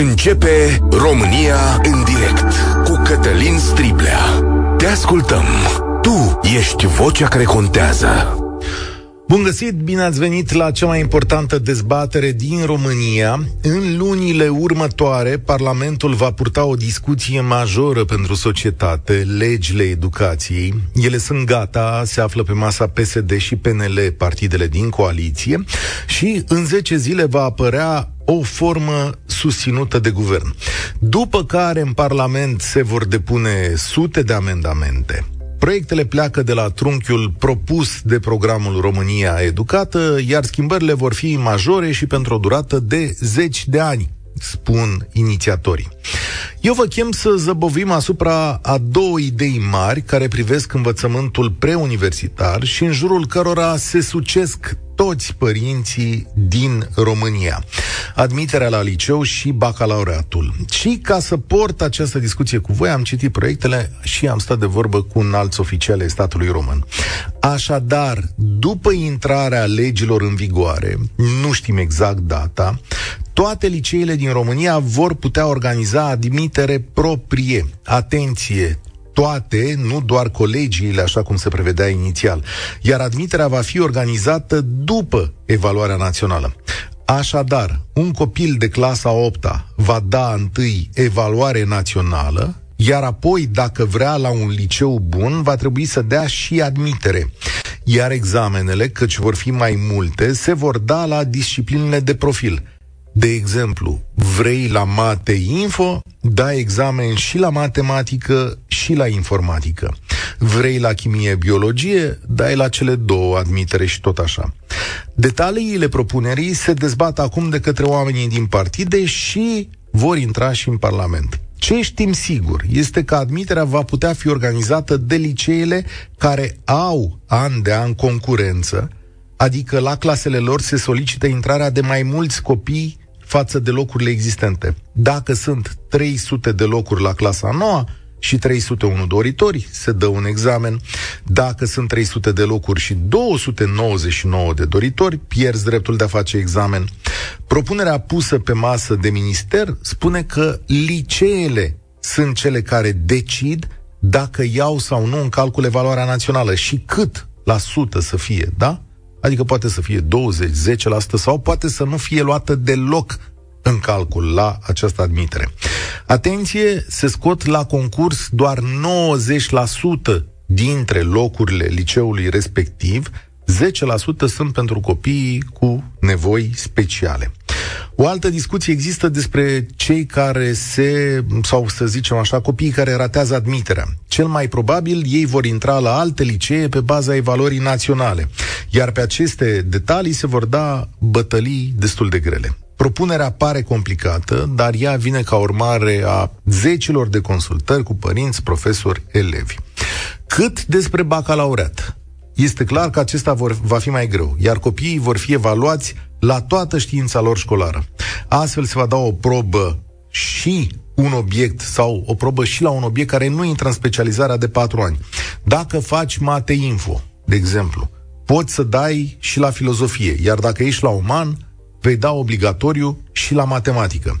Începe România în direct cu Cătălin Striblea. Te ascultăm. Tu ești vocea care contează. Bun găsit, bine ați venit la cea mai importantă dezbatere din România. În lunile următoare, Parlamentul va purta o discuție majoră pentru societate, legile educației. Ele sunt gata, se află pe masa PSD și PNL, partidele din coaliție, și în 10 zile va apărea o formă susținută de guvern. După care în Parlament se vor depune sute de amendamente. Proiectele pleacă de la trunchiul propus de programul România Educată, iar schimbările vor fi majore și pentru o durată de zeci de ani spun inițiatorii. Eu vă chem să zăbovim asupra a două idei mari care privesc învățământul preuniversitar și în jurul cărora se sucesc toți părinții din România. Admiterea la liceu și bacalaureatul. Și ca să port această discuție cu voi, am citit proiectele și am stat de vorbă cu un alt oficial ai statului român. Așadar, după intrarea legilor în vigoare, nu știm exact data, toate liceele din România vor putea organiza admitere proprie. Atenție, toate, nu doar colegiile, așa cum se prevedea inițial, iar admiterea va fi organizată după evaluarea națională. Așadar, un copil de clasa 8 va da întâi evaluare națională, iar apoi, dacă vrea la un liceu bun, va trebui să dea și admitere. Iar examenele, căci vor fi mai multe, se vor da la disciplinele de profil. De exemplu, vrei la mate info, dai examen și la matematică și la informatică. Vrei la chimie biologie, dai la cele două admitere și tot așa. Detaliile propunerii se dezbat acum de către oamenii din partide și vor intra și în Parlament. Ce știm sigur este că admiterea va putea fi organizată de liceele care au an de an concurență, adică la clasele lor se solicită intrarea de mai mulți copii față de locurile existente. Dacă sunt 300 de locuri la clasa 9 și 301 doritori, se dă un examen. Dacă sunt 300 de locuri și 299 de doritori, pierzi dreptul de a face examen. Propunerea pusă pe masă de minister spune că liceele sunt cele care decid dacă iau sau nu în calcul evaluarea națională și cât la sută să fie, da? Adică poate să fie 20, 10% sau poate să nu fie luată deloc în calcul la această admitere. Atenție, se scot la concurs doar 90% dintre locurile liceului respectiv, 10% sunt pentru copiii cu nevoi speciale. O altă discuție există despre cei care se, sau să zicem așa, copiii care ratează admiterea. Cel mai probabil ei vor intra la alte licee pe baza evaluării naționale, iar pe aceste detalii se vor da bătălii destul de grele. Propunerea pare complicată, dar ea vine ca urmare a zecilor de consultări cu părinți, profesori, elevi. Cât despre bacalaureat? Este clar că acesta vor, va fi mai greu, iar copiii vor fi evaluați la toată știința lor școlară. Astfel se va da o probă și un obiect sau o probă și la un obiect care nu intră în specializarea de patru ani. Dacă faci mate info, de exemplu, poți să dai și la filozofie, iar dacă ești la uman, vei da obligatoriu și la matematică.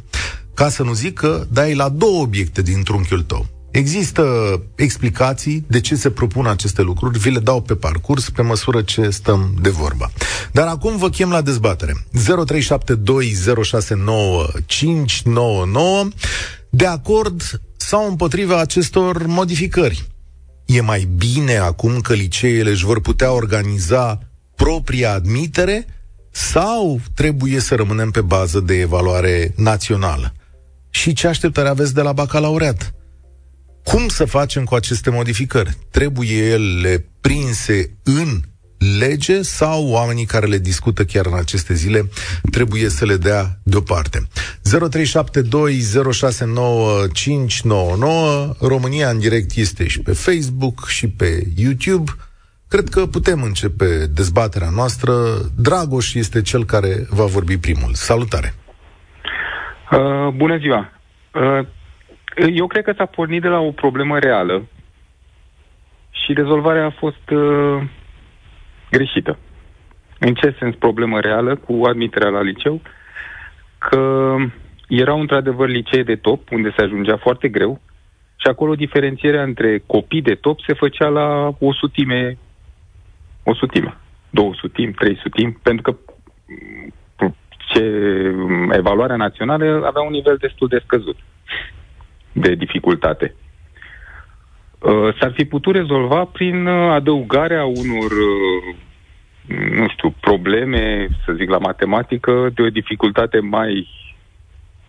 Ca să nu zic că dai la două obiecte din trunchiul tău. Există explicații de ce se propun aceste lucruri, vi le dau pe parcurs, pe măsură ce stăm de vorbă. Dar acum vă chem la dezbatere. 0372069599 De acord sau împotriva acestor modificări? E mai bine acum că liceele își vor putea organiza propria admitere sau trebuie să rămânem pe bază de evaluare națională? Și ce așteptări aveți de la bacalaureat? Cum să facem cu aceste modificări? Trebuie ele prinse în lege sau oamenii care le discută chiar în aceste zile trebuie să le dea deoparte. 0372069599 România în direct este și pe Facebook și pe YouTube. Cred că putem începe dezbaterea noastră. Dragoș este cel care va vorbi primul. Salutare! Uh, bună ziua! Uh, eu cred că s-a pornit de la o problemă reală și rezolvarea a fost uh, greșită. În ce sens problemă reală cu admiterea la liceu? Că erau într-adevăr licee de top, unde se ajungea foarte greu, și acolo diferențierea între copii de top se făcea la o sutime, o sutime, două sutimi, trei sutimi, pentru că mm, ce, evaluarea națională avea un nivel destul de scăzut de dificultate. Uh, s-ar fi putut rezolva prin uh, adăugarea unor, uh, nu știu, probleme, să zic, la matematică de o dificultate mai,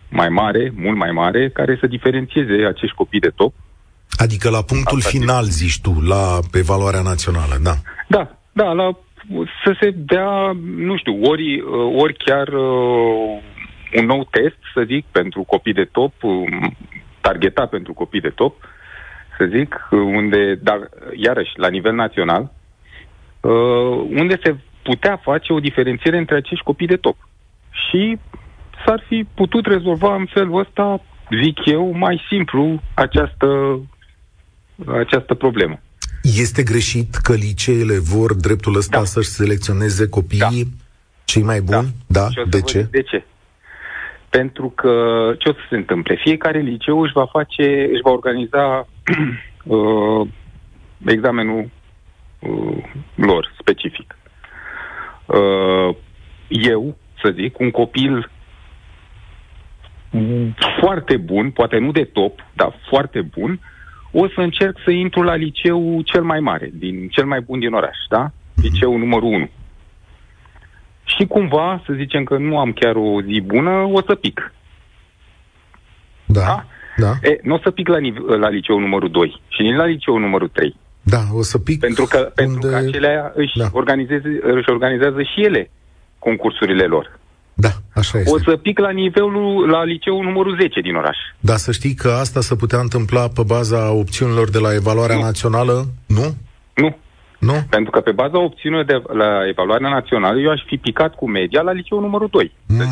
mai mare, mult mai mare, care să diferențieze acești copii de top. Adică la punctul Asta final, zic. zici tu, la evaluarea națională, da? Da, da, la, să se dea, nu știu, ori, ori chiar uh, un nou test, să zic, pentru copii de top, targetat pentru copii de top, uh, să zic, unde, dar iarăși, la nivel național, uh, unde se putea face o diferențiere între acești copii de top. Și s-ar fi putut rezolva în felul ăsta, zic eu, mai simplu această, această problemă. Este greșit că liceele vor dreptul ăsta da. să-și selecționeze copiii da. cei mai buni? Da. da? De ce? De ce? Pentru că ce o să se întâmple? Fiecare liceu își va face, își va organiza uh, examenul uh, lor specific. Uh, eu, să zic, un copil foarte bun, poate nu de top, dar foarte bun, o să încerc să intru la liceu cel mai mare, din cel mai bun din oraș, da? Liceul numărul 1. Și cumva, să zicem că nu am chiar o zi bună, o să pic. Da. da? Da. E, nu o să pic la, la liceu numărul 2 și nici la liceu numărul 3. Da, o să pic Pentru că, unde... pentru că acelea își, da. își organizează și ele concursurile lor. Da, așa este. O să pic la nivelul, la liceul numărul 10 din oraș. Da, să știi că asta se putea întâmpla pe baza opțiunilor de la evaluarea nu. națională, nu? Nu. Nu? Pentru că pe baza opțiunilor de la evaluarea națională eu aș fi picat cu media la liceul numărul 2. Mm,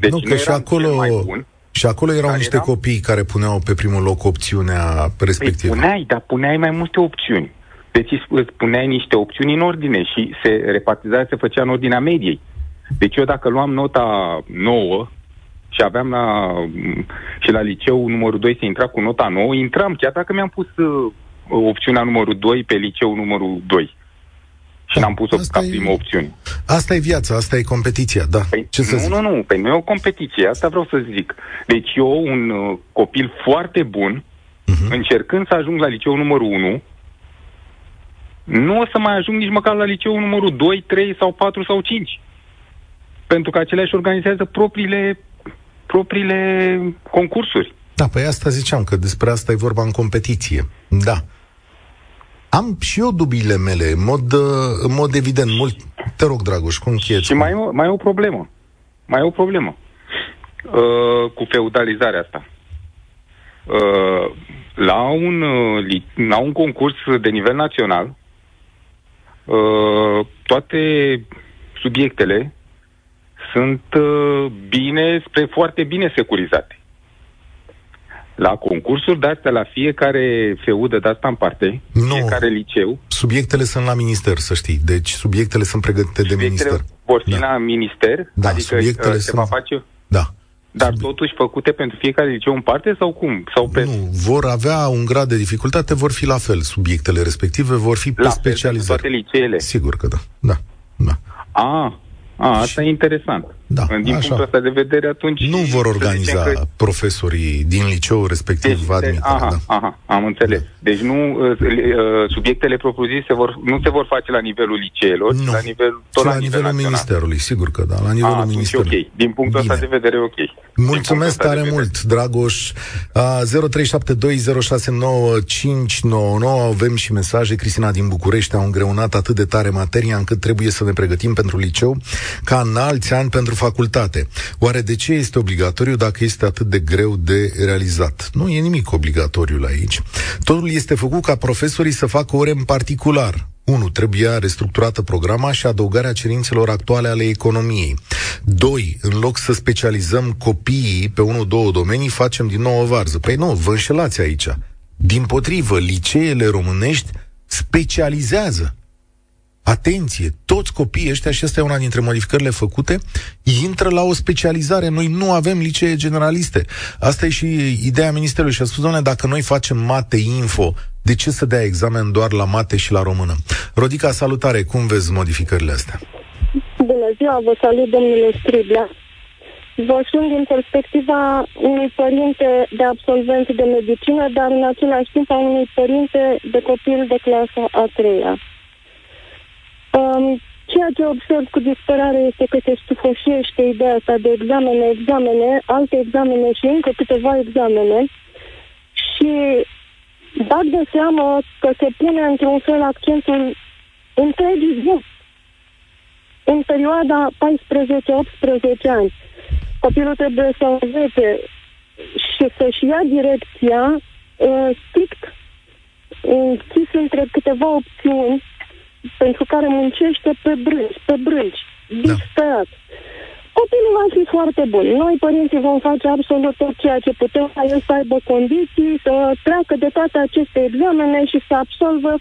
deci nu, că și acolo, mai bun, și acolo erau care niște eram? copii care puneau pe primul loc opțiunea respectivă. Păi puneai, dar puneai mai multe opțiuni. Deci îți puneai niște opțiuni în ordine și se repartiza, se făcea în ordinea mediei. Deci eu dacă luam nota 9 și aveam la, și la liceu numărul 2 să intra cu nota 9, intram chiar dacă mi-am pus uh, opțiunea numărul 2 pe liceu numărul 2. Și n-am pus-o asta ca primă opțiune. Asta e viața, asta e competiția, da. Păi, Ce să nu, zic? nu, nu, păi nu e o competiție, asta vreau să zic. Deci eu, un uh, copil foarte bun, uh-huh. încercând să ajung la liceu numărul 1, nu o să mai ajung nici măcar la liceu numărul 2, 3 sau 4 sau 5. Pentru că acelea își organizează propriile, propriile concursuri. Da, păi asta ziceam, că despre asta e vorba în competiție. Da. Am și eu dubiile mele, în mod, în mod evident. Mult... Te rog, Dragoș, cum închieți? Și mai, mai e o problemă. Mai e o problemă. Uh, cu feudalizarea asta. Uh, la, un, uh, la un concurs de nivel național, uh, toate subiectele sunt uh, bine, spre foarte bine securizate la concursuri de astea, la fiecare feudă de asta în parte, nu. fiecare liceu. Subiectele sunt la minister, să știi. Deci subiectele sunt pregătite de minister. vor fi da. la minister? Da, adică subiectele uh, se sunt... va face... Da. Dar Sub... totuși făcute pentru fiecare liceu în parte sau cum? Sau pe... Nu, vor avea un grad de dificultate, vor fi la fel. Subiectele respective vor fi pe la specializare. toate liceele? Sigur că da. Da. da. A, a, asta și... e interesant. Da, Din așa. punctul ăsta de vedere, atunci... Nu vor organiza că... profesorii din liceu respectiv deci, admiterea. Aha, da. aha, am înțeles. Da. Deci nu, uh, uh, subiectele propriu-zise vor, nu se vor face la nivelul liceelor, nu. la, nivel, tot la, la nivelul nivel ministerului, sigur că da, la nivelul A, ministerului. ok. Din punctul Bine. ăsta de vedere, ok. Mulțumesc tare mult, Dragoș. Uh, 0372069599 avem și mesaje. Cristina din București a îngreunat atât de tare materia încât trebuie să ne pregătim pentru liceu ca în alți ani pentru facultate. Oare de ce este obligatoriu dacă este atât de greu de realizat? Nu e nimic obligatoriu la aici. Totul este făcut ca profesorii să facă ore în particular, 1. Trebuia restructurată programa și adăugarea cerințelor actuale ale economiei. 2. În loc să specializăm copiii pe 1-2 domenii, facem din nou o varză. Păi nu, vă înșelați aici. Din potrivă, liceele românești specializează atenție, toți copiii ăștia, și asta e una dintre modificările făcute, intră la o specializare. Noi nu avem licee generaliste. Asta e și ideea Ministerului și a spus, doamne, dacă noi facem mate info, de ce să dea examen doar la mate și la română? Rodica, salutare, cum vezi modificările astea? Bună ziua, vă salut, domnule Striblea. Vă sunt din perspectiva unui părinte de absolvent de medicină, dar în același timp a unui părinte de copil de clasa a treia. Um, ceea ce observ cu disperare este că se stufoșiește ideea asta de examene, examene, alte examene și încă câteva examene și bag de seamă că se pune într-un fel accentul întregii zi în perioada 14-18 ani. Copilul trebuie să învețe și să-și ia direcția uh, strict închis între câteva opțiuni pentru care muncește pe brânci, pe brânci, da. disperat. Da. Copilul va fi foarte bun. Noi, părinții, vom face absolut tot ceea ce putem ca el să aibă condiții, să treacă de toate aceste examene și să absolvă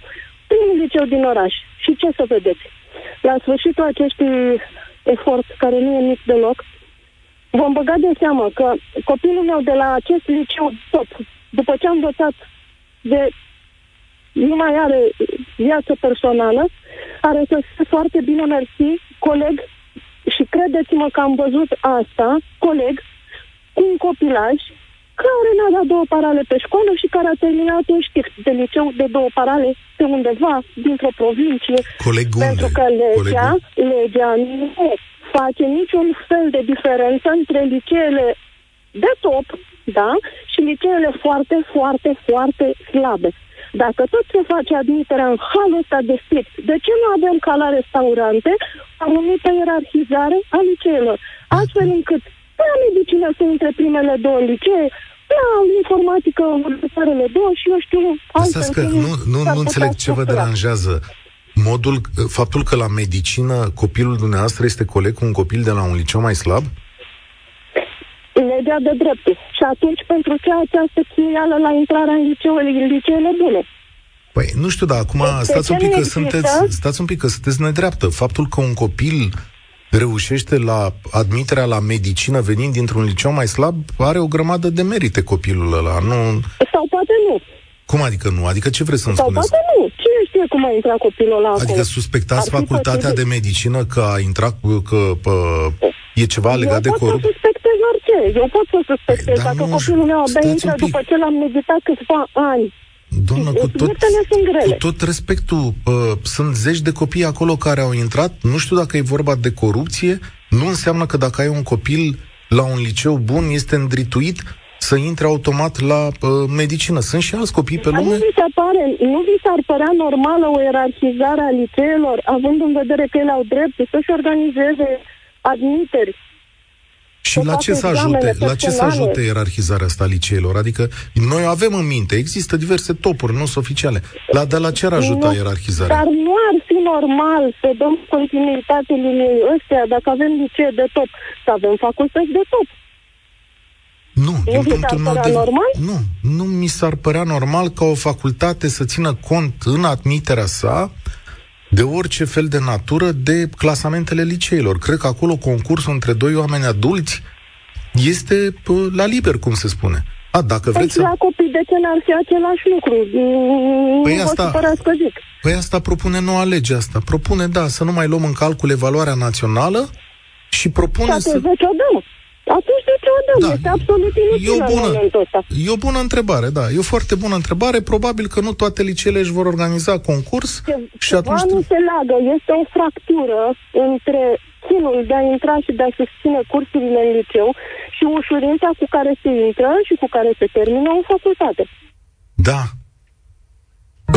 primul liceu din oraș. Și ce să vedeți? La sfârșitul acestui efort, care nu e mic deloc, vom băga de seamă că copilul meu de la acest liceu tot, după ce am învățat de nu mai are viață personală, are să fie foarte bine mersi, coleg, și credeți-mă că am văzut asta, coleg, cu un copilaj care n-a dat două parale pe școală și care a terminat un știrt de liceu de două parale pe undeva, dintr-o provincie. Coleg unde? Pentru că legea, legea nu face niciun fel de diferență între liceele de top, da, și liceele foarte, foarte, foarte slabe. Dacă tot se face admiterea în halul ăsta de strict, de ce nu avem ca la restaurante o anumită ierarhizare a liceelor? Astfel încât la medicină să intre primele două licee, la informatică următoarele două și eu știu altfel. că nu, nu, nu înțeleg ce vă deranjează modul, faptul că la medicină copilul dumneavoastră este coleg cu un copil de la un liceu mai slab? Legea de dreptul. Și atunci, pentru ce această chinuială la intrarea în liceele, în liceele bune? Păi, nu știu, dar acum de stați un, pic că sunteți, stați un pic că sunteți nedreaptă. Faptul că un copil reușește la admiterea la medicină venind dintr-un liceu mai slab, are o grămadă de merite copilul ăla, nu... Sau poate nu. Cum adică nu? Adică ce vreți să-mi Sau spuneți? poate nu. Cine știe cum a intrat copilul ăla Adică acolo? suspectați facultatea de medicină că a intrat, că pă, e ceva legat Eu de pot să suspectez orice. Eu pot să suspectez. Dar Dacă nu, copilul meu abia stați intră un pic. după ce l-am meditat câțiva ani. Doamnă, cu tot, Subiectele sunt grele. cu tot respectul, uh, sunt zeci de copii acolo care au intrat, nu știu dacă e vorba de corupție, nu înseamnă că dacă ai un copil la un liceu bun, este îndrituit să intre automat la uh, medicină. Sunt și alți copii pe Dar lume. nu vi, se pare, nu vi s-ar părea normală o ierarhizare a liceelor, având în vedere că ele au dreptul să-și organizeze admiteri Și la ce să ajute, la ce să ajute ierarhizarea asta a liceelor? Adică noi avem în minte, există diverse topuri, nu sunt oficiale. La de la ce ar ajuta Nu, ierarhizarea? Dar nu ar fi normal să dăm continuitate liniei ăstea, dacă avem licee de top, să avem facultăți de top. Nu, din vi s-ar punctul meu părea de normal? Nu, nu mi s-ar părea normal ca o facultate să țină cont în admiterea sa de orice fel de natură de clasamentele liceilor. Cred că acolo concursul între doi oameni adulți este pă, la liber, cum se spune. A, dacă Păi vreți și să... la copii de ce n-ar fi același lucru? Nu Păi vă asta- supărați că zic. Păi asta propune noua lege asta. Propune, da, să nu mai luăm în calcul evaluarea națională și Și propune să... atunci de ce o dăm? Atunci de ce o dăm? Da. Este absolut E o inutil în bună, momentul ăsta. e o bună întrebare, da. E o foarte bună întrebare. Probabil că nu toate liceele își vor organiza concurs și Ceva atunci... nu se leagă. Este o fractură între chinul de a intra și de a susține cursurile în liceu și ușurința cu care se intră și cu care se termină în facultate. Da.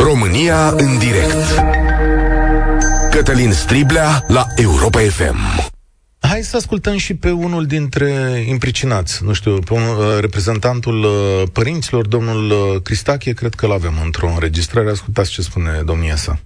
România în direct. Cătălin Striblea la Europa FM. Hai să ascultăm și pe unul dintre impricinați, nu știu, pe un, uh, reprezentantul uh, părinților, domnul uh, Cristache, cred că l-avem într-o înregistrare. Ascultați ce spune domnia sa.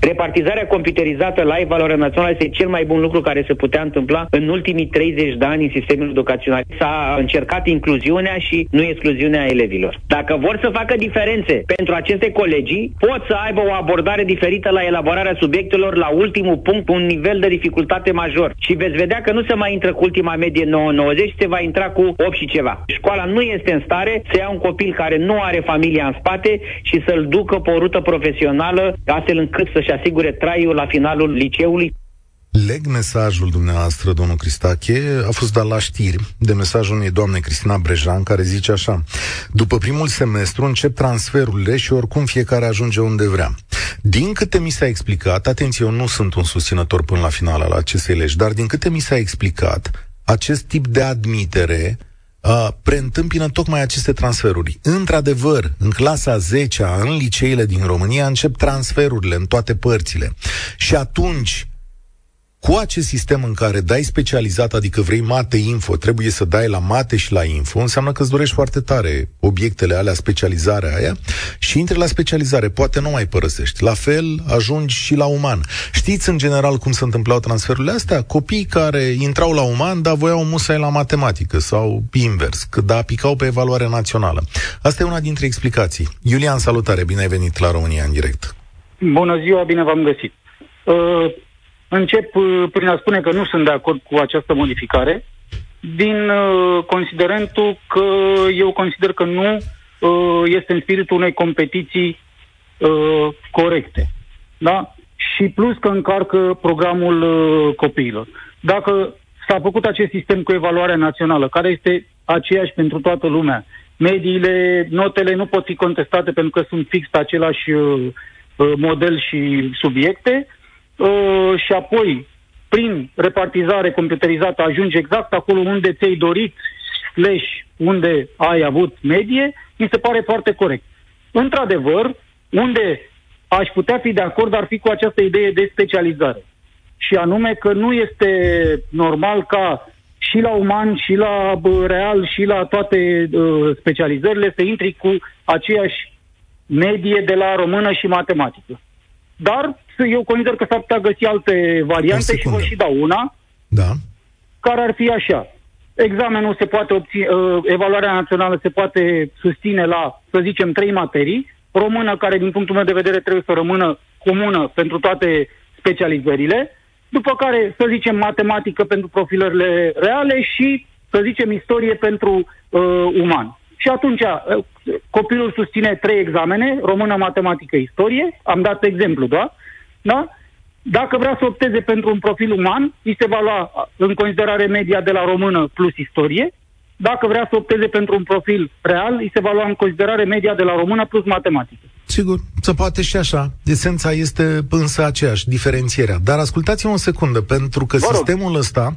Repartizarea computerizată la evaluarea națională este cel mai bun lucru care se putea întâmpla în ultimii 30 de ani în sistemul educațional. S-a încercat incluziunea și nu excluziunea elevilor. Dacă vor să facă diferențe pentru aceste colegii, pot să aibă o abordare diferită la elaborarea subiectelor la ultimul punct, un nivel de dificultate major. Și veți vedea că nu se mai intră cu ultima medie 990, se va intra cu 8 și ceva. Școala nu este în stare să ia un copil care nu are familia în spate și să-l ducă pe o rută profesională astfel încât să-și asigure traiul la finalul liceului. Leg mesajul dumneavoastră, domnul Cristache, a fost dat la știri de mesajul unei doamne Cristina Brejan, care zice așa După primul semestru încep transferurile și oricum fiecare ajunge unde vrea. Din câte mi s-a explicat, atenție, eu nu sunt un susținător până la final al acestei legi, dar din câte mi s-a explicat, acest tip de admitere uh, preîntâmpină tocmai aceste transferuri. Într-adevăr, în clasa 10 în liceile din România, încep transferurile în toate părțile. Și atunci, cu acest sistem în care dai specializat, adică vrei mate info, trebuie să dai la mate și la info, înseamnă că îți dorești foarte tare obiectele alea, specializarea aia și intri la specializare, poate nu mai părăsești. La fel ajungi și la uman. Știți în general cum se întâmplau transferurile astea? Copii care intrau la uman, dar voiau musai la matematică sau invers, că da, picau pe evaluare națională. Asta e una dintre explicații. Iulian, salutare, bine ai venit la România în direct. Bună ziua, bine v-am găsit. Uh, Încep uh, prin a spune că nu sunt de acord cu această modificare, din uh, considerentul că eu consider că nu uh, este în spiritul unei competiții uh, corecte. Da? Și plus că încarcă programul uh, copiilor. Dacă s-a făcut acest sistem cu evaluarea națională, care este aceeași pentru toată lumea, mediile, notele nu pot fi contestate pentru că sunt fix pe același uh, uh model și subiecte, Uh, și apoi, prin repartizare computerizată, ajungi exact acolo unde ți-ai dorit, slash unde ai avut medie, mi se pare foarte corect. Într-adevăr, unde aș putea fi de acord ar fi cu această idee de specializare. Și anume că nu este normal ca și la uman, și la real, și la toate uh, specializările să intri cu aceeași medie de la română și matematică. Dar eu consider că s-ar putea găsi alte variante și vă și dau una. Da. Care ar fi așa. Examenul se poate obține, uh, evaluarea națională se poate susține la, să zicem, trei materii. Română, care din punctul meu de vedere trebuie să rămână comună pentru toate specializările. După care, să zicem, matematică pentru profilările reale și, să zicem, istorie pentru uh, uman. Și atunci, uh, copilul susține trei examene, română, matematică, istorie. Am dat exemplu, da? Da? Dacă vrea să opteze pentru un profil uman, îi se va lua în considerare media de la română plus istorie. Dacă vrea să opteze pentru un profil real, îi se va lua în considerare media de la română plus matematică. Sigur, se poate și așa. Esența este însă aceeași, diferențierea. Dar ascultați-mă o secundă, pentru că sistemul ăsta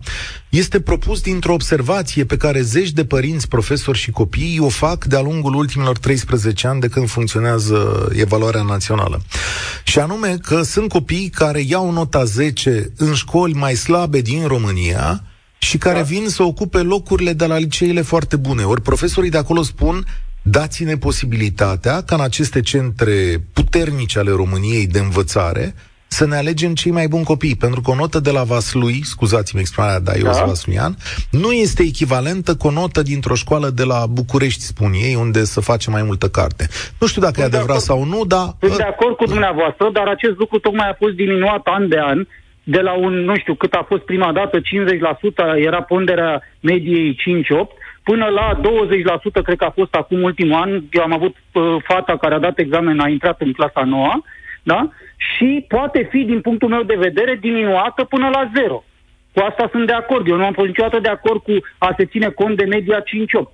este propus dintr-o observație pe care zeci de părinți, profesori și copii o fac de-a lungul ultimilor 13 ani de când funcționează evaluarea națională. Și anume că sunt copii care iau nota 10 în școli mai slabe din România, și care da. vin să ocupe locurile de la liceele foarte bune. Ori profesorii de acolo spun dați-ne posibilitatea ca în aceste centre puternice ale României de învățare să ne alegem cei mai buni copii, pentru că o notă de la Vaslui, scuzați-mi exprimarea, dar eu da. sunt vasluian, nu este echivalentă cu o notă dintr-o școală de la București, spun ei, unde să face mai multă carte. Nu știu dacă sunt e adevărat sau nu, dar... Sunt de acord cu dumneavoastră, dar acest lucru tocmai a fost diminuat an de an, de la un, nu știu, cât a fost prima dată, 50% era ponderea mediei 5-8, până la 20%, cred că a fost acum ultimul an, eu am avut uh, fata care a dat examen, a intrat în clasa 9 da? și poate fi, din punctul meu de vedere, diminuată până la zero. Cu asta sunt de acord. Eu nu am fost niciodată de acord cu a se ține cont de media 5-8.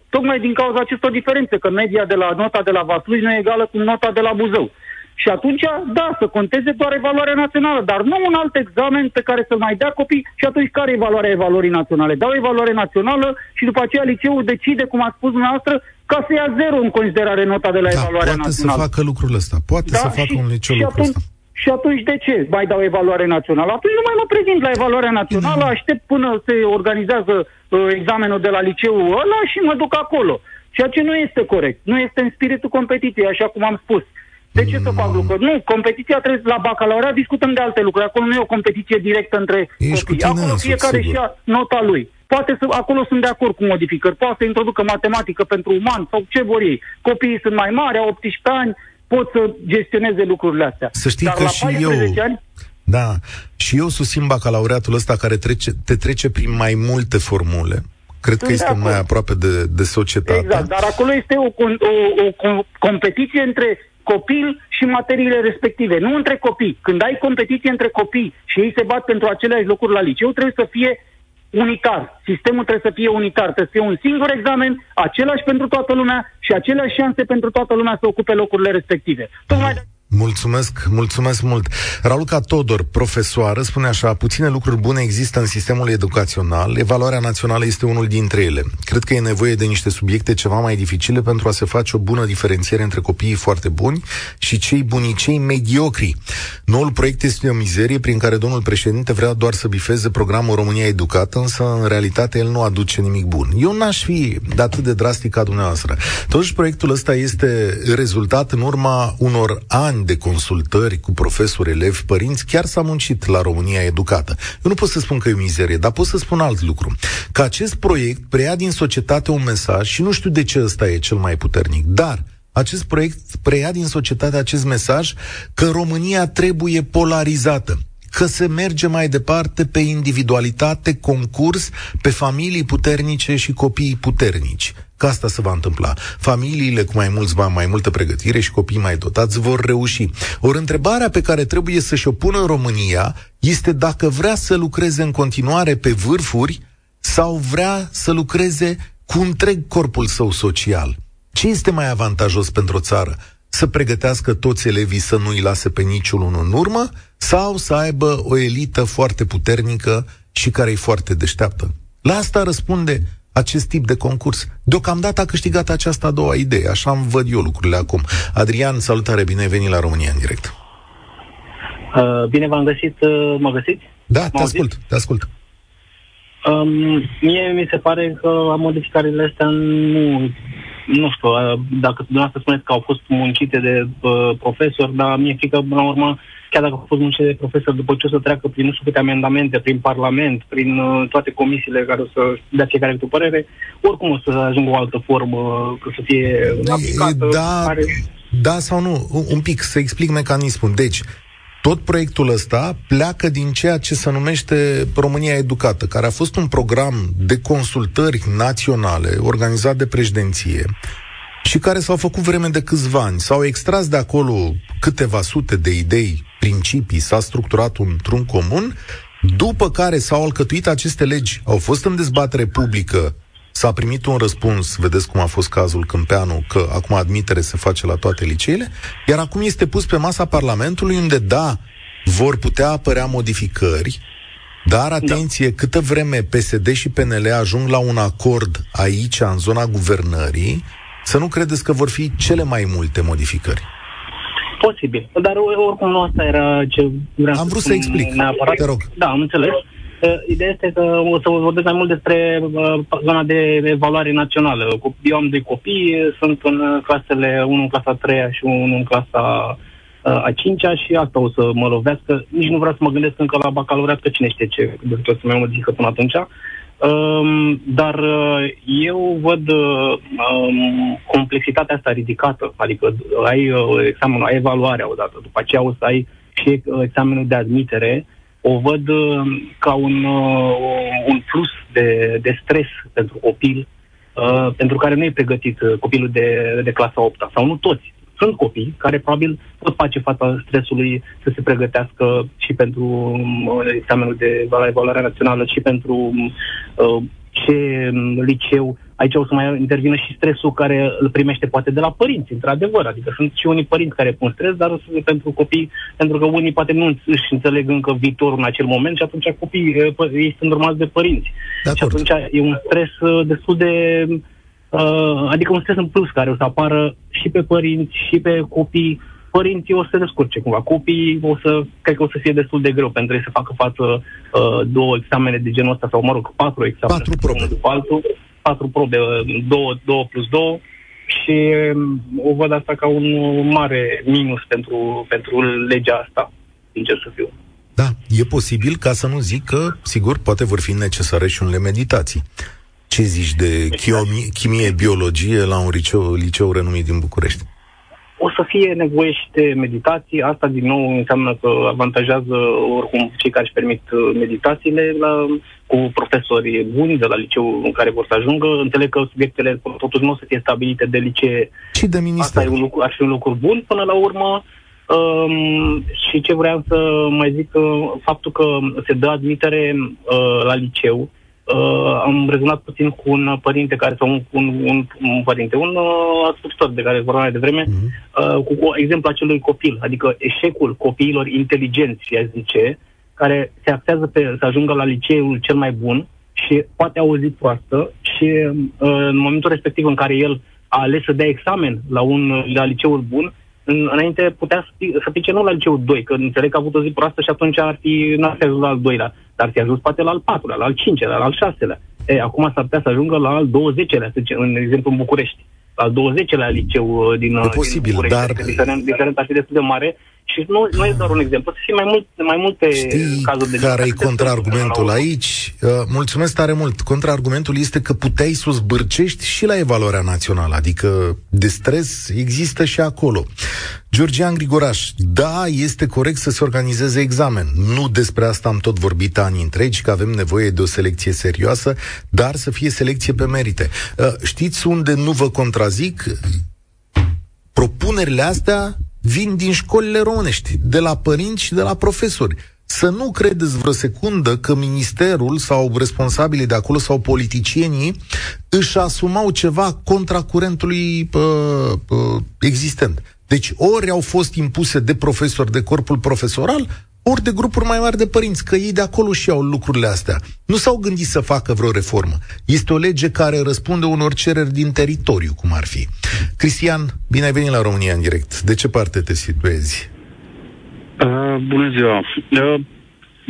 Tocmai din cauza acestor diferențe, că media de la nota de la Vaslui nu e egală cu nota de la Buzău. Și atunci, da, să conteze doar evaluarea națională, dar nu un alt examen pe care să-l mai dea copii. Și atunci, care e evaluarea evaluării naționale? Dau evaluare națională și după aceea liceul decide, cum a spus dumneavoastră, ca să ia zero în considerare nota de la da, evaluarea poate națională. poate să facă lucrul ăsta. Poate da, să facă și, un liceu și lucrul atunci, ăsta. Și atunci de ce mai dau evaluare națională? Atunci nu mai mă prezint la evaluarea națională, mm. aștept până se organizează uh, examenul de la liceul ăla și mă duc acolo. Ceea ce nu este corect. Nu este în spiritul competiției, așa cum am spus. De ce să fac lucruri? Nu, competiția trebuie la bacalaureat, discutăm de alte lucruri. Acolo nu e o competiție directă între Ești copii. cu tine Acolo însuți, fiecare sigur. și ia nota lui. Poate să, acolo sunt de acord cu modificări. Poate să introducă matematică pentru uman sau ce vor ei. Copiii sunt mai mari, au 18 ani, pot să gestioneze lucrurile astea. Să știi Dar că la și 14 eu- ani, Da, și eu susțin bacalaureatul ăsta care trece, te trece prin mai multe formule. Cred că Sunt de este acord. mai aproape de, de societate. Exact, dar acolo este o, con- o, o com- competiție între copil și materiile respective, nu între copii. Când ai competiție între copii și ei se bat pentru aceleași locuri la liceu, trebuie să fie unitar. Sistemul trebuie să fie unitar. Trebuie să fie un singur examen, același pentru toată lumea și aceleași șanse pentru toată lumea să ocupe locurile respective. Tocmai de- Mulțumesc, mulțumesc mult. Raluca Todor, profesoară, spune așa, puține lucruri bune există în sistemul educațional, evaluarea națională este unul dintre ele. Cred că e nevoie de niște subiecte ceva mai dificile pentru a se face o bună diferențiere între copiii foarte buni și cei bunicei mediocri. Noul proiect este o mizerie prin care domnul președinte vrea doar să bifeze programul România Educată, însă în realitate el nu aduce nimic bun. Eu n-aș fi de atât de drastic ca dumneavoastră. Totuși, proiectul ăsta este rezultat în urma unor ani de consultări cu profesori, elevi, părinți, chiar s-a muncit la România Educată. Eu nu pot să spun că e o mizerie, dar pot să spun alt lucru. Că acest proiect preia din societate un mesaj și nu știu de ce ăsta e cel mai puternic, dar acest proiect preia din societate acest mesaj că România trebuie polarizată că se merge mai departe pe individualitate, concurs, pe familii puternice și copii puternici. Că asta se va întâmpla. Familiile cu mai mulți bani, mai multă pregătire și copii mai dotați vor reuși. Ori întrebarea pe care trebuie să-și o pună România este dacă vrea să lucreze în continuare pe vârfuri sau vrea să lucreze cu întreg corpul său social. Ce este mai avantajos pentru o țară? Să pregătească toți elevii să nu-i lase pe niciunul în urmă sau să aibă o elită foarte puternică și care e foarte deșteaptă? La asta răspunde acest tip de concurs. Deocamdată a câștigat această a doua idee, așa îmi văd eu lucrurile acum. Adrian, salutare, bine ai venit la România în direct. Uh, bine v-am găsit, uh, mă găsiți? Da, te M-auziți? ascult, te ascult. Um, mie mi se pare că modificările astea nu, nu știu, uh, dacă dumneavoastră spuneți că au fost muncite de uh, profesori, dar mie frică, până la urmă, chiar dacă au fost muncite de profesori, după ce o să treacă prin nu știu câte amendamente, prin Parlament, prin uh, toate comisiile care o să dea fiecare câte o părere, oricum o să ajungă o altă formă, că să fie aplicată. Da, care... da sau nu? Un- Un pic, să explic mecanismul. Deci, tot proiectul ăsta pleacă din ceea ce se numește România Educată, care a fost un program de consultări naționale organizat de președinție și care s-au făcut vreme de câțiva ani. S-au extras de acolo câteva sute de idei, principii, s-a structurat un într-un comun, după care s-au alcătuit aceste legi, au fost în dezbatere publică, s-a primit un răspuns, vedeți cum a fost cazul Câmpeanu, că acum admitere se face la toate liceele, iar acum este pus pe masa Parlamentului unde, da, vor putea apărea modificări, dar atenție, câtă vreme PSD și PNL ajung la un acord aici, în zona guvernării, să nu credeți că vor fi cele mai multe modificări. Posibil. Dar o- oricum nu asta era ce vreau Am vrut să spun explic. Neapărat. Te rog. Da, am înțeles. Uh, Ideea este că o să vă vorbesc mai mult despre uh, zona de evaluare națională. Cu- Eu am doi copii, sunt în uh, clasele, unul în clasa a treia și unul în clasa uh, a cincea și asta o să mă lovească. Nici nu vreau să mă gândesc încă la bacalaureat, că cine știe ce de o să mai modifică până atunci. Um, dar uh, eu văd uh, um, complexitatea asta ridicată, adică ai uh, examenul, ai evaluarea odată, după aceea o să ai și uh, examenul de admitere, o văd uh, ca un, uh, un plus de, de stres pentru copil, uh, pentru care nu e pregătit uh, copilul de, de clasa 8 sau nu toți. Sunt copii care probabil pot face fața stresului să se pregătească și pentru um, examenul de evaluare, evaluare națională și pentru uh, ce um, liceu. Aici o să mai intervină și stresul care îl primește poate de la părinți, într-adevăr. Adică sunt și unii părinți care pun stres, dar o să fie pentru copii, pentru că unii poate nu își înțeleg încă viitorul în acel moment și atunci copiii, uh, pă- ei sunt urmați de părinți. De Și acord. atunci e un stres uh, destul de... Uh, adică un stres în plus care o să apară și pe părinți și pe copii. Părinții o să se descurce cumva. Copiii o să, cred că o să fie destul de greu pentru ei să facă față uh, două examene de genul ăsta sau, mă rog, patru examene. Patru probe. Unul după altul. Patru probe, uh, două, două plus două. și um, o văd asta ca un mare minus pentru, pentru legea asta, sincer să fiu. Da, e posibil ca să nu zic că, sigur, poate vor fi necesare și unele meditații. Ce zici de chimie, chimie biologie la un liceu, liceu renumit din București? O să fie nevoie și de meditații. Asta, din nou, înseamnă că avantajează oricum cei care își permit uh, meditațiile la, cu profesori buni de la liceu în care vor să ajungă. Înțeleg că subiectele totuși nu o să fie stabilite de licee. Și de minister. Asta e un lucru, ar fi un lucru bun până la urmă. Um, și ce vreau să mai zic, uh, faptul că se dă admitere uh, la liceu, uh, am rezonat puțin cu un părinte care, sau un, un, un, un părinte, un uh, ascultător de care vorbeam mai devreme, uh-huh. uh, cu, cu exemplu acelui copil, adică eșecul copiilor inteligenți, aș zice, care se axează pe să ajungă la liceul cel mai bun și poate auzi proastă și uh, în momentul respectiv în care el a ales să dea examen la un la liceul bun, în, înainte putea să, să pice nu la liceul 2, că înțeleg că a avut o zi proastă și atunci ar fi, n-ar fi ajuns la al doilea, dar fi ajuns poate la al patrulea, la al cincilea, la al șaselea. E, acum s-ar putea să ajungă la al 20-lea, să zicem, în exemplu în București, la al 20-lea liceu uh, din, e posibil, din București. dar... Diferent, diferent ar fi destul de mare și nu, nu e doar un exemplu, să fie mai, mult, mai multe Știi cazuri de care e contraargumentul aici? Uh, mulțumesc tare mult. Contraargumentul este că puteai să o zbârcești și la evaluarea națională, adică de stres există și acolo. Georgian Grigoraș, da, este corect să se organizeze examen. Nu despre asta am tot vorbit ani întregi, că avem nevoie de o selecție serioasă, dar să fie selecție pe merite. Uh, știți unde nu vă contrazic? Propunerile astea vin din școlile românești, de la părinți și de la profesori. Să nu credeți vreo secundă că ministerul sau responsabilii de acolo sau politicienii își asumau ceva contra curentului uh, uh, existent. Deci ori au fost impuse de profesori, de corpul profesoral, ori de grupuri mai mari de părinți, că ei de acolo și au lucrurile astea. Nu s-au gândit să facă vreo reformă. Este o lege care răspunde unor cereri din teritoriu, cum ar fi. Cristian, bine ai venit la România în direct. De ce parte te situezi? Uh, bună ziua. Uh,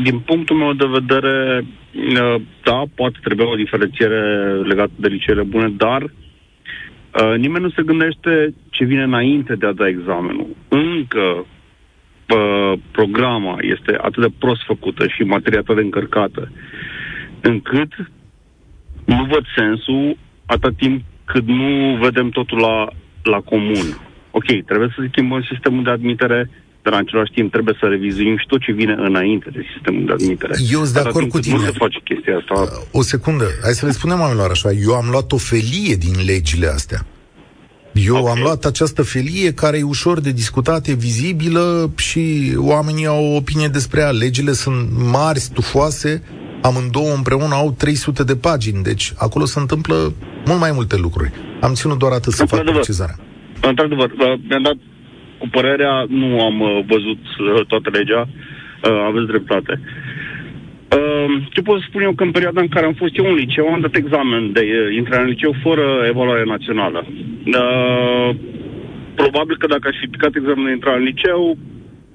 din punctul meu de vedere, uh, da, poate trebui o diferențiere legată de liceele bune, dar uh, nimeni nu se gândește ce vine înainte de a da examenul. Încă uh, programa este atât de prost făcută și materia atât de încărcată, încât nu văd sensul atât timp cât nu vedem totul la, la comun. Ok, trebuie să schimbăm sistemul de admitere, dar în același timp trebuie să revizuim și tot ce vine înainte de sistemul de admitere. Eu sunt de acord cu tine. Nu se face chestia asta. O secundă, hai să le spunem oamenilor așa. Eu am luat o felie din legile astea. Eu okay. am luat această felie care e ușor de discutat, e vizibilă și oamenii au o opinie despre ea. Legile sunt mari, stufoase, amândouă împreună au 300 de pagini, deci acolo se întâmplă mult mai multe lucruri. Am ținut doar atât să fac precizarea. Într-adevăr, mi-am dat cu părerea, nu am uh, văzut uh, toată legea, uh, aveți dreptate. Ce pot să spun eu că în perioada în care am fost eu în liceu, am dat examen de intrare în liceu fără evaluare națională. Probabil că dacă aș fi picat examenul de intrare în liceu,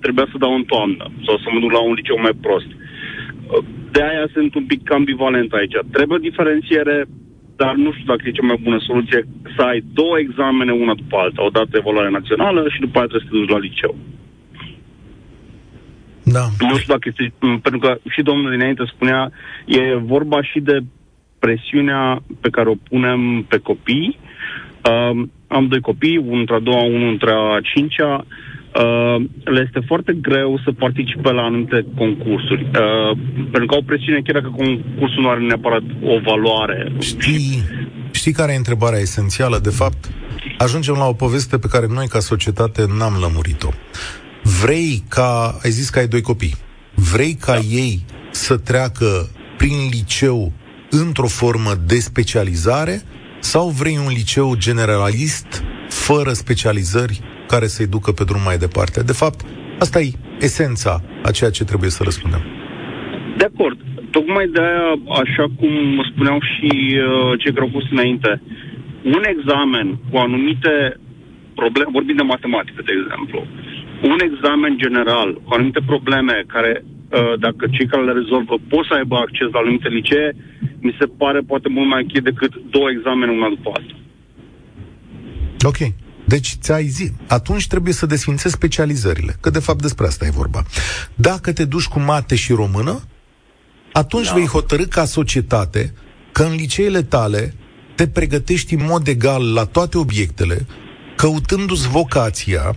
trebuia să dau în toamnă sau să mă duc la un liceu mai prost. De aia sunt un pic ambivalent aici. Trebuie diferențiere, dar nu știu dacă e cea mai bună soluție să ai două examene una după alta. O dată evaluare națională și după aia trebuie să te duci la liceu. Da. Nu știu dacă este, pentru că și domnul dinainte spunea, e vorba și de presiunea pe care o punem pe copii. Uh, am doi copii, unul între a doua, unul între a cincea. Uh, le este foarte greu să participe la anumite concursuri. Uh, pentru că au presiune, chiar dacă concursul nu are neapărat o valoare. Știi, știi care e întrebarea esențială? De fapt, ajungem la o poveste pe care noi, ca societate, n-am lămurit-o. Vrei ca, ai zis că ai doi copii, vrei ca da. ei să treacă prin liceu într-o formă de specializare sau vrei un liceu generalist fără specializări care să-i ducă pe drum mai departe? De fapt, asta e esența a ceea ce trebuie să răspundem. De acord. Tocmai de aia, așa cum spuneau și uh, cei care au fost înainte, un examen cu anumite probleme, vorbim de matematică, de exemplu, un examen general cu anumite probleme care, uh, dacă cei care le rezolvă pot să aibă acces la anumite licee, mi se pare poate mult mai ok decât două examene una după alta. Ok. Deci ți-ai zi. Atunci trebuie să desfințezi specializările, că de fapt despre asta e vorba. Dacă te duci cu mate și română, atunci da. vei hotărâ ca societate că în liceele tale te pregătești în mod egal la toate obiectele, căutându-ți vocația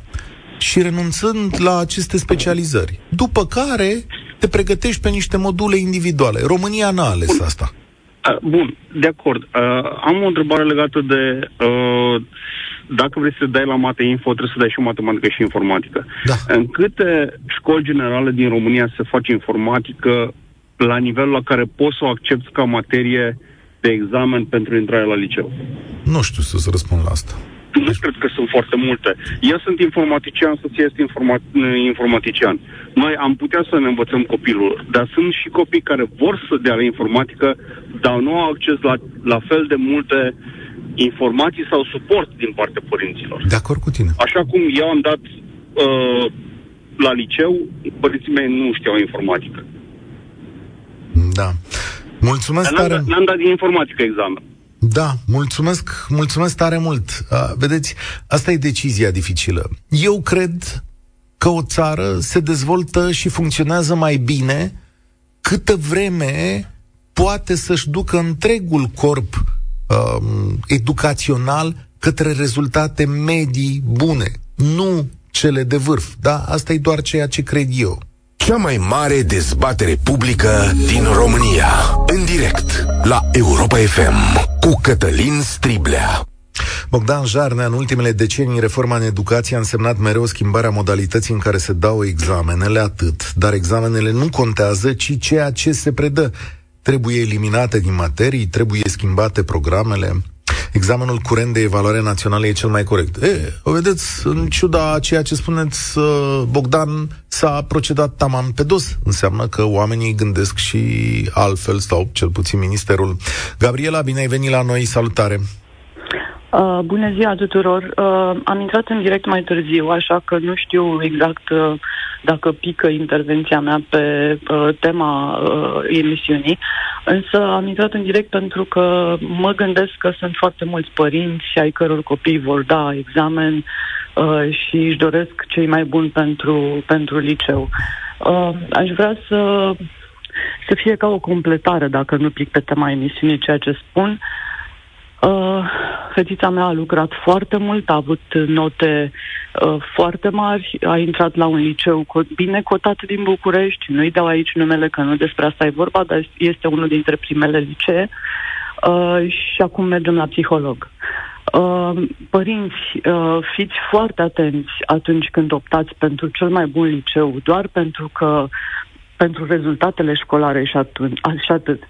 și renunțând la aceste specializări. După care te pregătești pe niște module individuale. România n-a ales Bun. asta. Bun, de acord. Uh, am o întrebare legată de uh, dacă vrei să dai la mate info, trebuie să dai și matematică și informatică. Da. În câte școli generale din România se face informatică la nivelul la care poți să o accepti ca materie de examen pentru intrarea la liceu? Nu știu să-ți răspund la asta. Nu cred că sunt foarte multe. Eu sunt informatician, soția este informa- informatician. Noi am putea să ne învățăm copilul, dar sunt și copii care vor să dea la informatică, dar nu au acces la, la fel de multe informații sau suport din partea părinților. De acord cu tine. Așa cum eu am dat uh, la liceu, părinții mei nu știau informatică. Da. Mulțumesc Dar n-am, tare. dat, n-am dat din informatică examen. Da, mulțumesc, mulțumesc tare mult. Uh, vedeți, asta e decizia dificilă. Eu cred că o țară se dezvoltă și funcționează mai bine câtă vreme poate să-și ducă întregul corp um, educațional către rezultate medii bune, nu cele de vârf. Da, asta e doar ceea ce cred eu. Cea mai mare dezbatere publică din România. În direct la Europa FM cu Cătălin Striblea. Bogdan Jarnea, în ultimele decenii, reforma în educație a însemnat mereu schimbarea modalității în care se dau examenele, atât. Dar examenele nu contează, ci ceea ce se predă. Trebuie eliminate din materii, trebuie schimbate programele. Examenul curent de evaluare națională e cel mai corect. E, o vedeți, în ciuda a ceea ce spuneți, uh, Bogdan s-a procedat taman pe dos. Înseamnă că oamenii gândesc și altfel, sau cel puțin ministerul. Gabriela, bine ai venit la noi, salutare! Uh, bună ziua tuturor! Uh, am intrat în direct mai târziu, așa că nu știu exact uh, dacă pică intervenția mea pe uh, tema uh, emisiunii, însă am intrat în direct pentru că mă gândesc că sunt foarte mulți părinți ai căror copii vor da examen uh, și își doresc cei mai buni pentru, pentru liceu. Uh, aș vrea să, să fie ca o completare, dacă nu pic pe tema emisiunii, ceea ce spun. Uh, Uh, fetița mea a lucrat foarte mult, a avut note uh, foarte mari, a intrat la un liceu bine cotat din București, nu-i dau aici numele că nu despre asta e vorba, dar este unul dintre primele licee uh, și acum mergem la psiholog. Uh, părinți, uh, fiți foarte atenți atunci când optați pentru cel mai bun liceu, doar pentru că pentru rezultatele școlare și atât. Și atât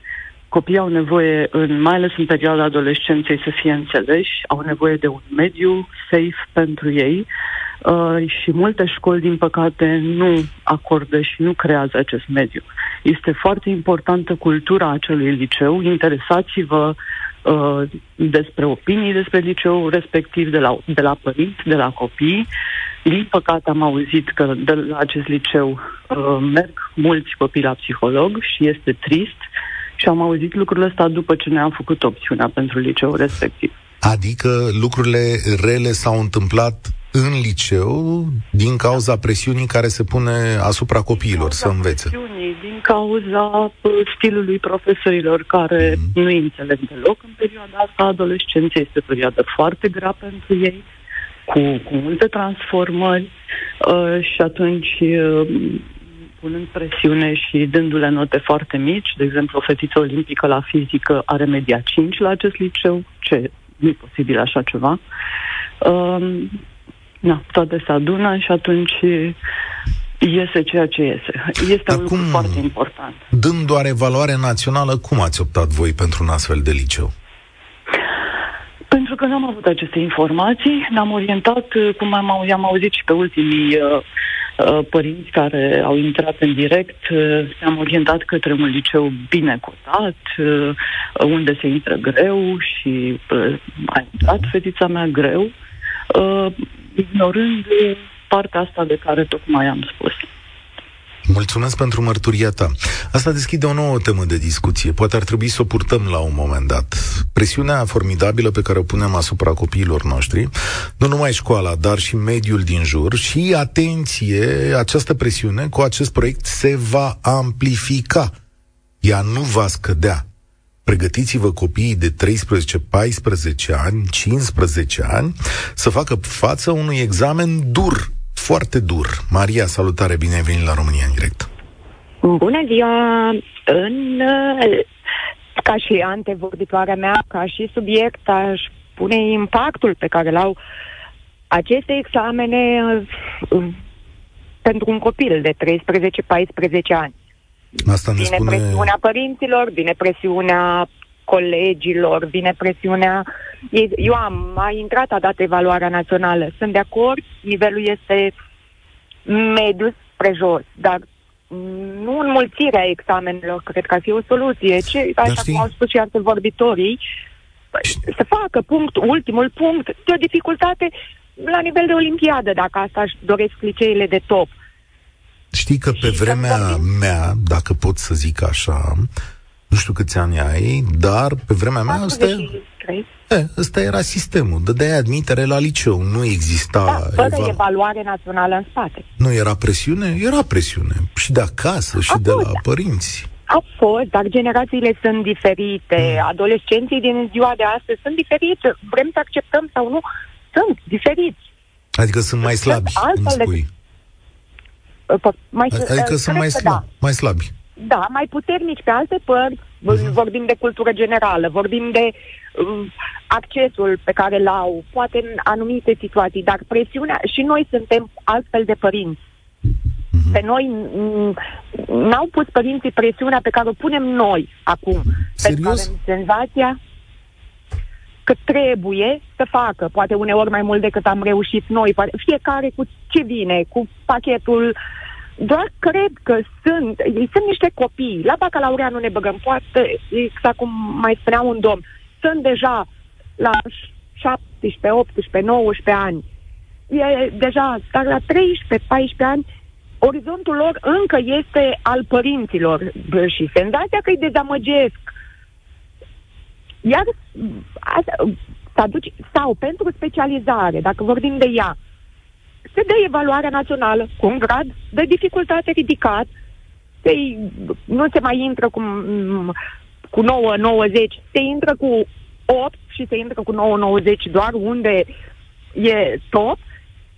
Copiii au nevoie, în, mai ales în perioada adolescenței, să fie înțeleși, au nevoie de un mediu safe pentru ei uh, și multe școli, din păcate, nu acordă și nu creează acest mediu. Este foarte importantă cultura acelui liceu. Interesați-vă uh, despre opinii despre liceu respectiv de la, de la părinți, de la copii. Din păcate am auzit că de la acest liceu uh, merg mulți copii la psiholog și este trist. Uh, și am auzit lucrurile astea după ce ne-am făcut opțiunea pentru liceu respectiv. Adică lucrurile rele s-au întâmplat în liceu din cauza presiunii care se pune asupra copiilor să învețe. Presiunii, din cauza uh, stilului profesorilor care mm-hmm. nu înțeleg deloc în perioada asta. Adolescența este o perioadă foarte grea pentru ei, cu, cu multe transformări uh, și atunci uh, punând presiune și dându-le note foarte mici. De exemplu, o fetiță olimpică la fizică are media 5 la acest liceu, ce nu e posibil așa ceva. Um, na, toate se adună și atunci iese ceea ce iese. Este Dar un lucru cum, foarte important. Dând doar evaluare națională, cum ați optat voi pentru un astfel de liceu? Pentru că n-am avut aceste informații, ne-am orientat, cum am, am auzit și pe ultimii uh, Uh, părinți care au intrat în direct, ne-am uh, orientat către un liceu bine cotat, uh, unde se intră greu și a intrat fetița mea greu, ignorând partea asta de care tocmai am spus. Mulțumesc pentru mărturia ta. Asta deschide o nouă temă de discuție. Poate ar trebui să o purtăm la un moment dat. Presiunea formidabilă pe care o punem asupra copiilor noștri, nu numai școala, dar și mediul din jur și, atenție, această presiune cu acest proiect se va amplifica. Ea nu va scădea. Pregătiți-vă copiii de 13, 14 ani, 15 ani să facă față unui examen dur foarte dur. Maria, salutare, bine ai venit la România în direct. Bună ziua! În, ca și antevorbitoarea mea, ca și subiect, aș pune impactul pe care l-au aceste examene uh, pentru un copil de 13-14 ani. Asta ne vine spune... presiunea părinților, vine presiunea colegilor, vine presiunea... Eu am mai intrat, a dat evaluarea națională. Sunt de acord, nivelul este mediu spre jos, dar nu înmulțirea examenelor, cred că ar fi o soluție. Ce, așa cum au spus și alții vorbitorii, să facă punct, ultimul punct, de o dificultate la nivel de olimpiadă, dacă asta își doresc liceile de top. Știi că pe vremea mea, dacă pot să zic așa, nu știu câți ani ai, dar pe vremea mea asta, e, ăsta era sistemul. Dădeai admitere la liceu, nu exista... Da, fără eva... evaluare națională în spate. Nu era presiune? Era presiune. Și de acasă, și A de fost. la părinți. A fost, dar generațiile sunt diferite. Mm. Adolescenții din ziua de astăzi sunt diferiți. Vrem să acceptăm sau nu, sunt diferiți. Adică sunt mai slabi, îmi spui. De... Mai, adică sunt mai, slab, da. mai slabi da, mai puternici pe alte părți, uh-huh. vorbim de cultură generală, vorbim de uh, accesul pe care l au, poate în anumite situații, dar presiunea, și noi suntem altfel de părinți. Uh-huh. Pe noi n-au pus părinții presiunea pe care o punem noi acum. Serios? Pentru că avem senzația că trebuie să facă, poate uneori mai mult decât am reușit noi, fiecare cu ce vine, cu pachetul uh, doar cred că sunt, sunt niște copii. La bacalaureat nu ne băgăm, poate, exact cum mai spunea un domn, sunt deja la 17, 18, 19 ani. E deja, dar la 13, 14 ani, orizontul lor încă este al părinților și senzația că îi dezamăgesc. Iar asta, să aduci, sau pentru specializare, dacă vorbim de ea, se dă evaluarea națională cu un grad de dificultate ridicat, se, nu se mai intră cu, cu 9, 90, se intră cu 8 și se intră cu 9, 90 doar unde e top.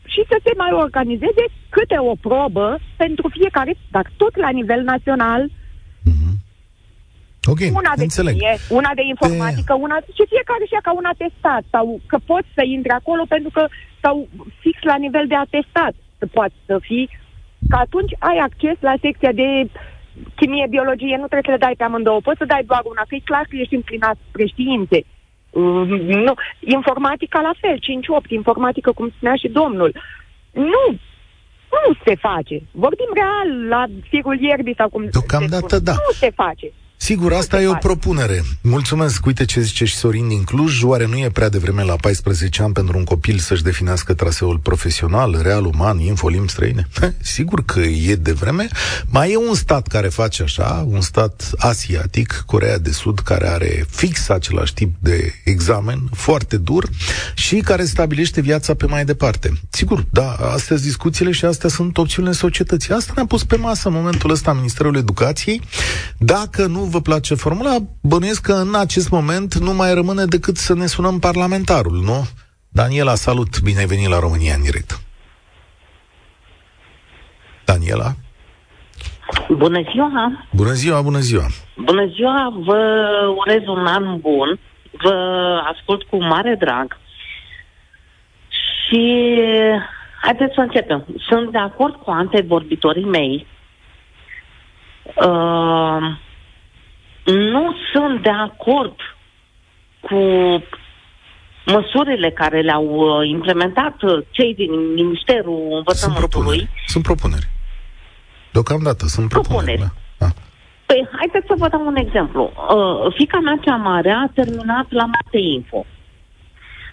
Și să se mai organizeze câte o probă pentru fiecare, dar tot la nivel național, Ok, una de înțeleg. Chimie, una de informatică, Pe... una și fiecare și ca un atestat sau că poți să intri acolo pentru că sau fix la nivel de atestat să poți să fii, că atunci ai acces la secția de chimie, biologie, nu trebuie să le dai pe amândouă, poți să dai doar una, că e clar că ești înclinat spre științe. Uh, nu. Informatica la fel, 5-8, informatică, cum spunea și domnul. Nu, nu se face. Vorbim real la firul ierbii sau cum Deocamdată da. Nu se face. Sigur, asta e o propunere. Mulțumesc. Uite ce zice și Sorin din Cluj. Oare nu e prea devreme la 14 ani pentru un copil să-și definească traseul profesional, real, uman, infolim străine? Sigur că e devreme. Mai e un stat care face așa, un stat asiatic, Corea de Sud, care are fix același tip de examen, foarte dur, și care stabilește viața pe mai departe. Sigur, da, astea sunt discuțiile și astea sunt opțiunile societății. Asta ne-a pus pe masă în momentul ăsta Ministerul Educației. Dacă nu vă place formula, bănuiesc că în acest moment nu mai rămâne decât să ne sunăm parlamentarul, nu? Daniela, salut, bine ai venit la România în direct. Daniela? Bună ziua! Bună ziua, bună ziua! Bună ziua, vă urez un an bun, vă ascult cu mare drag și haideți să începem. Sunt de acord cu antevorbitorii mei. Uh, nu sunt de acord cu măsurile care le-au uh, implementat uh, cei din Ministerul Învățământului. Sunt propuneri. Sunt propuneri. Deocamdată sunt propuneri. propuneri. Da. Păi, haideți să vă dau un exemplu. Uh, fica mea cea mare a terminat la Mate Info.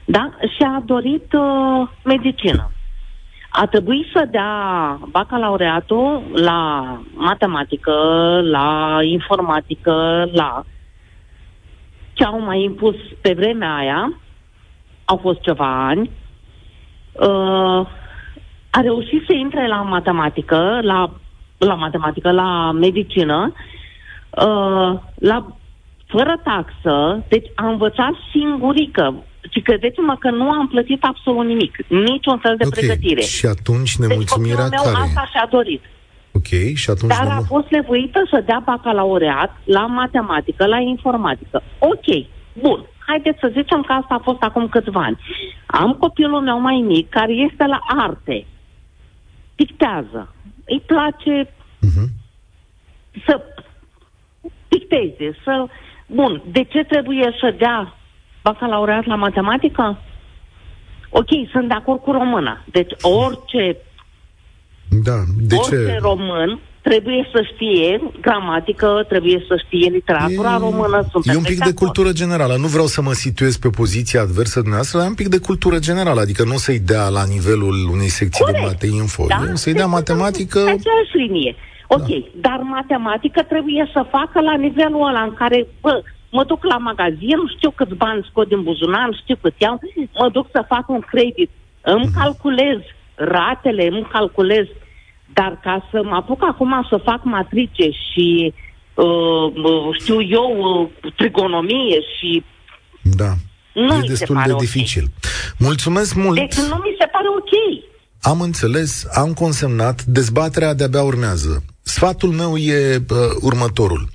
Da? Și a dorit uh, medicină. A trebuit să dea bacalaureatul la matematică, la informatică, la ce au mai impus pe vremea aia, au fost ceva ani, uh, a reușit să intre la matematică, la, la matematică, la medicină, uh, la, fără taxă, deci a învățat singurică. Și credeți-mă că nu am plătit absolut nimic, niciun fel de okay. pregătire. Și atunci nemulțumirea deci, care? meu asta și-a dorit. Ok, și atunci... Dar a fost nevoită să dea bacalaureat la matematică, la informatică. Ok, bun. Haideți să zicem că asta a fost acum câțiva ani. Am copilul meu mai mic care este la arte. Pictează. Îi place uh-huh. să picteze, să... Bun, de ce trebuie să dea bacalaureat la matematică? Ok, sunt de acord cu româna. Deci orice, da, de orice ce? român trebuie să știe gramatică, trebuie să știe literatura e, română. Sunt e un pic de acord. cultură generală. Nu vreau să mă situez pe poziția adversă dumneavoastră, dar e un pic de cultură generală. Adică nu să-i dea la nivelul unei secții Corect. de mate info. Da? să-i dea Deci, matematică... Pe aceeași linie. Ok, da. dar matematică trebuie să facă la nivelul ăla în care, bă, mă duc la magazin, știu câți bani scot din buzunar, știu cât iau, mă duc să fac un credit, îmi Mhm. calculez ratele, îmi calculez, dar ca să mă apuc acum să fac matrice și uh, știu eu, uh, trigonomie și Da. nu e mi se destul pare de ok. dificil. Mulțumesc mult! Deci nu mi se pare ok. Am înțeles, am consemnat, dezbaterea de-abia urmează. Sfatul meu e uh, următorul.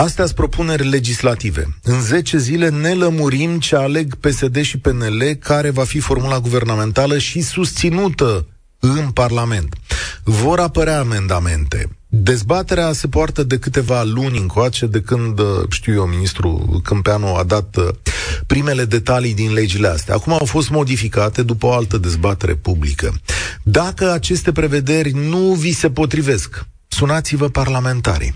Astea sunt propuneri legislative. În 10 zile ne lămurim ce aleg PSD și PNL, care va fi formula guvernamentală și susținută în Parlament. Vor apărea amendamente. Dezbaterea se poartă de câteva luni încoace, de când, uh, știu eu, ministrul Câmpeanu a dat uh, primele detalii din legile astea. Acum au fost modificate după o altă dezbatere publică. Dacă aceste prevederi nu vi se potrivesc, sunați-vă parlamentarii.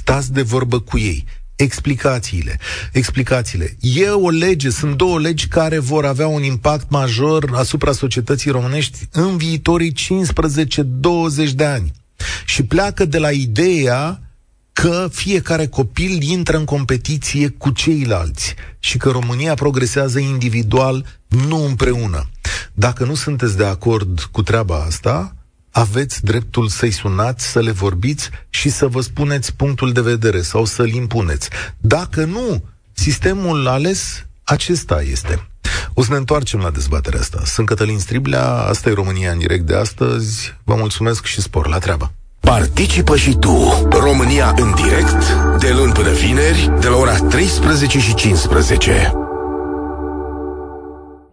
Stați de vorbă cu ei. Explicațiile. Explicațiile. E o lege, sunt două legi care vor avea un impact major asupra societății românești în viitorii 15-20 de ani. Și pleacă de la ideea că fiecare copil intră în competiție cu ceilalți și că România progresează individual, nu împreună. Dacă nu sunteți de acord cu treaba asta, aveți dreptul să-i sunați, să le vorbiți și să vă spuneți punctul de vedere sau să-l impuneți. Dacă nu, sistemul ales acesta este. O să ne întoarcem la dezbaterea asta. Sunt Cătălin Striblea, asta e România în direct de astăzi. Vă mulțumesc și spor la treabă. Participă și tu, România în direct, de luni până vineri, de la ora 13 și 15.